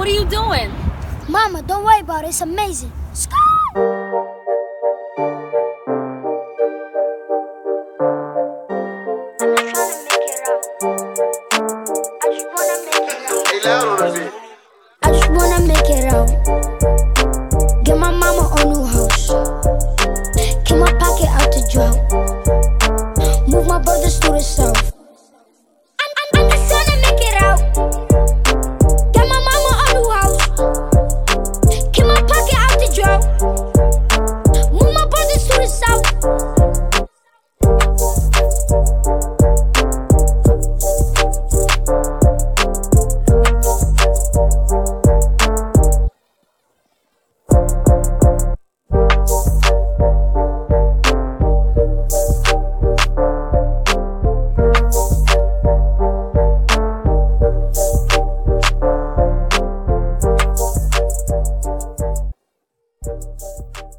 what are you doing? Mama, don't worry about it. It's amazing. I just wanna make it out. Get my mama a new house. Keep my pocket out the drought. Move my brothers to the south. The drought. Thank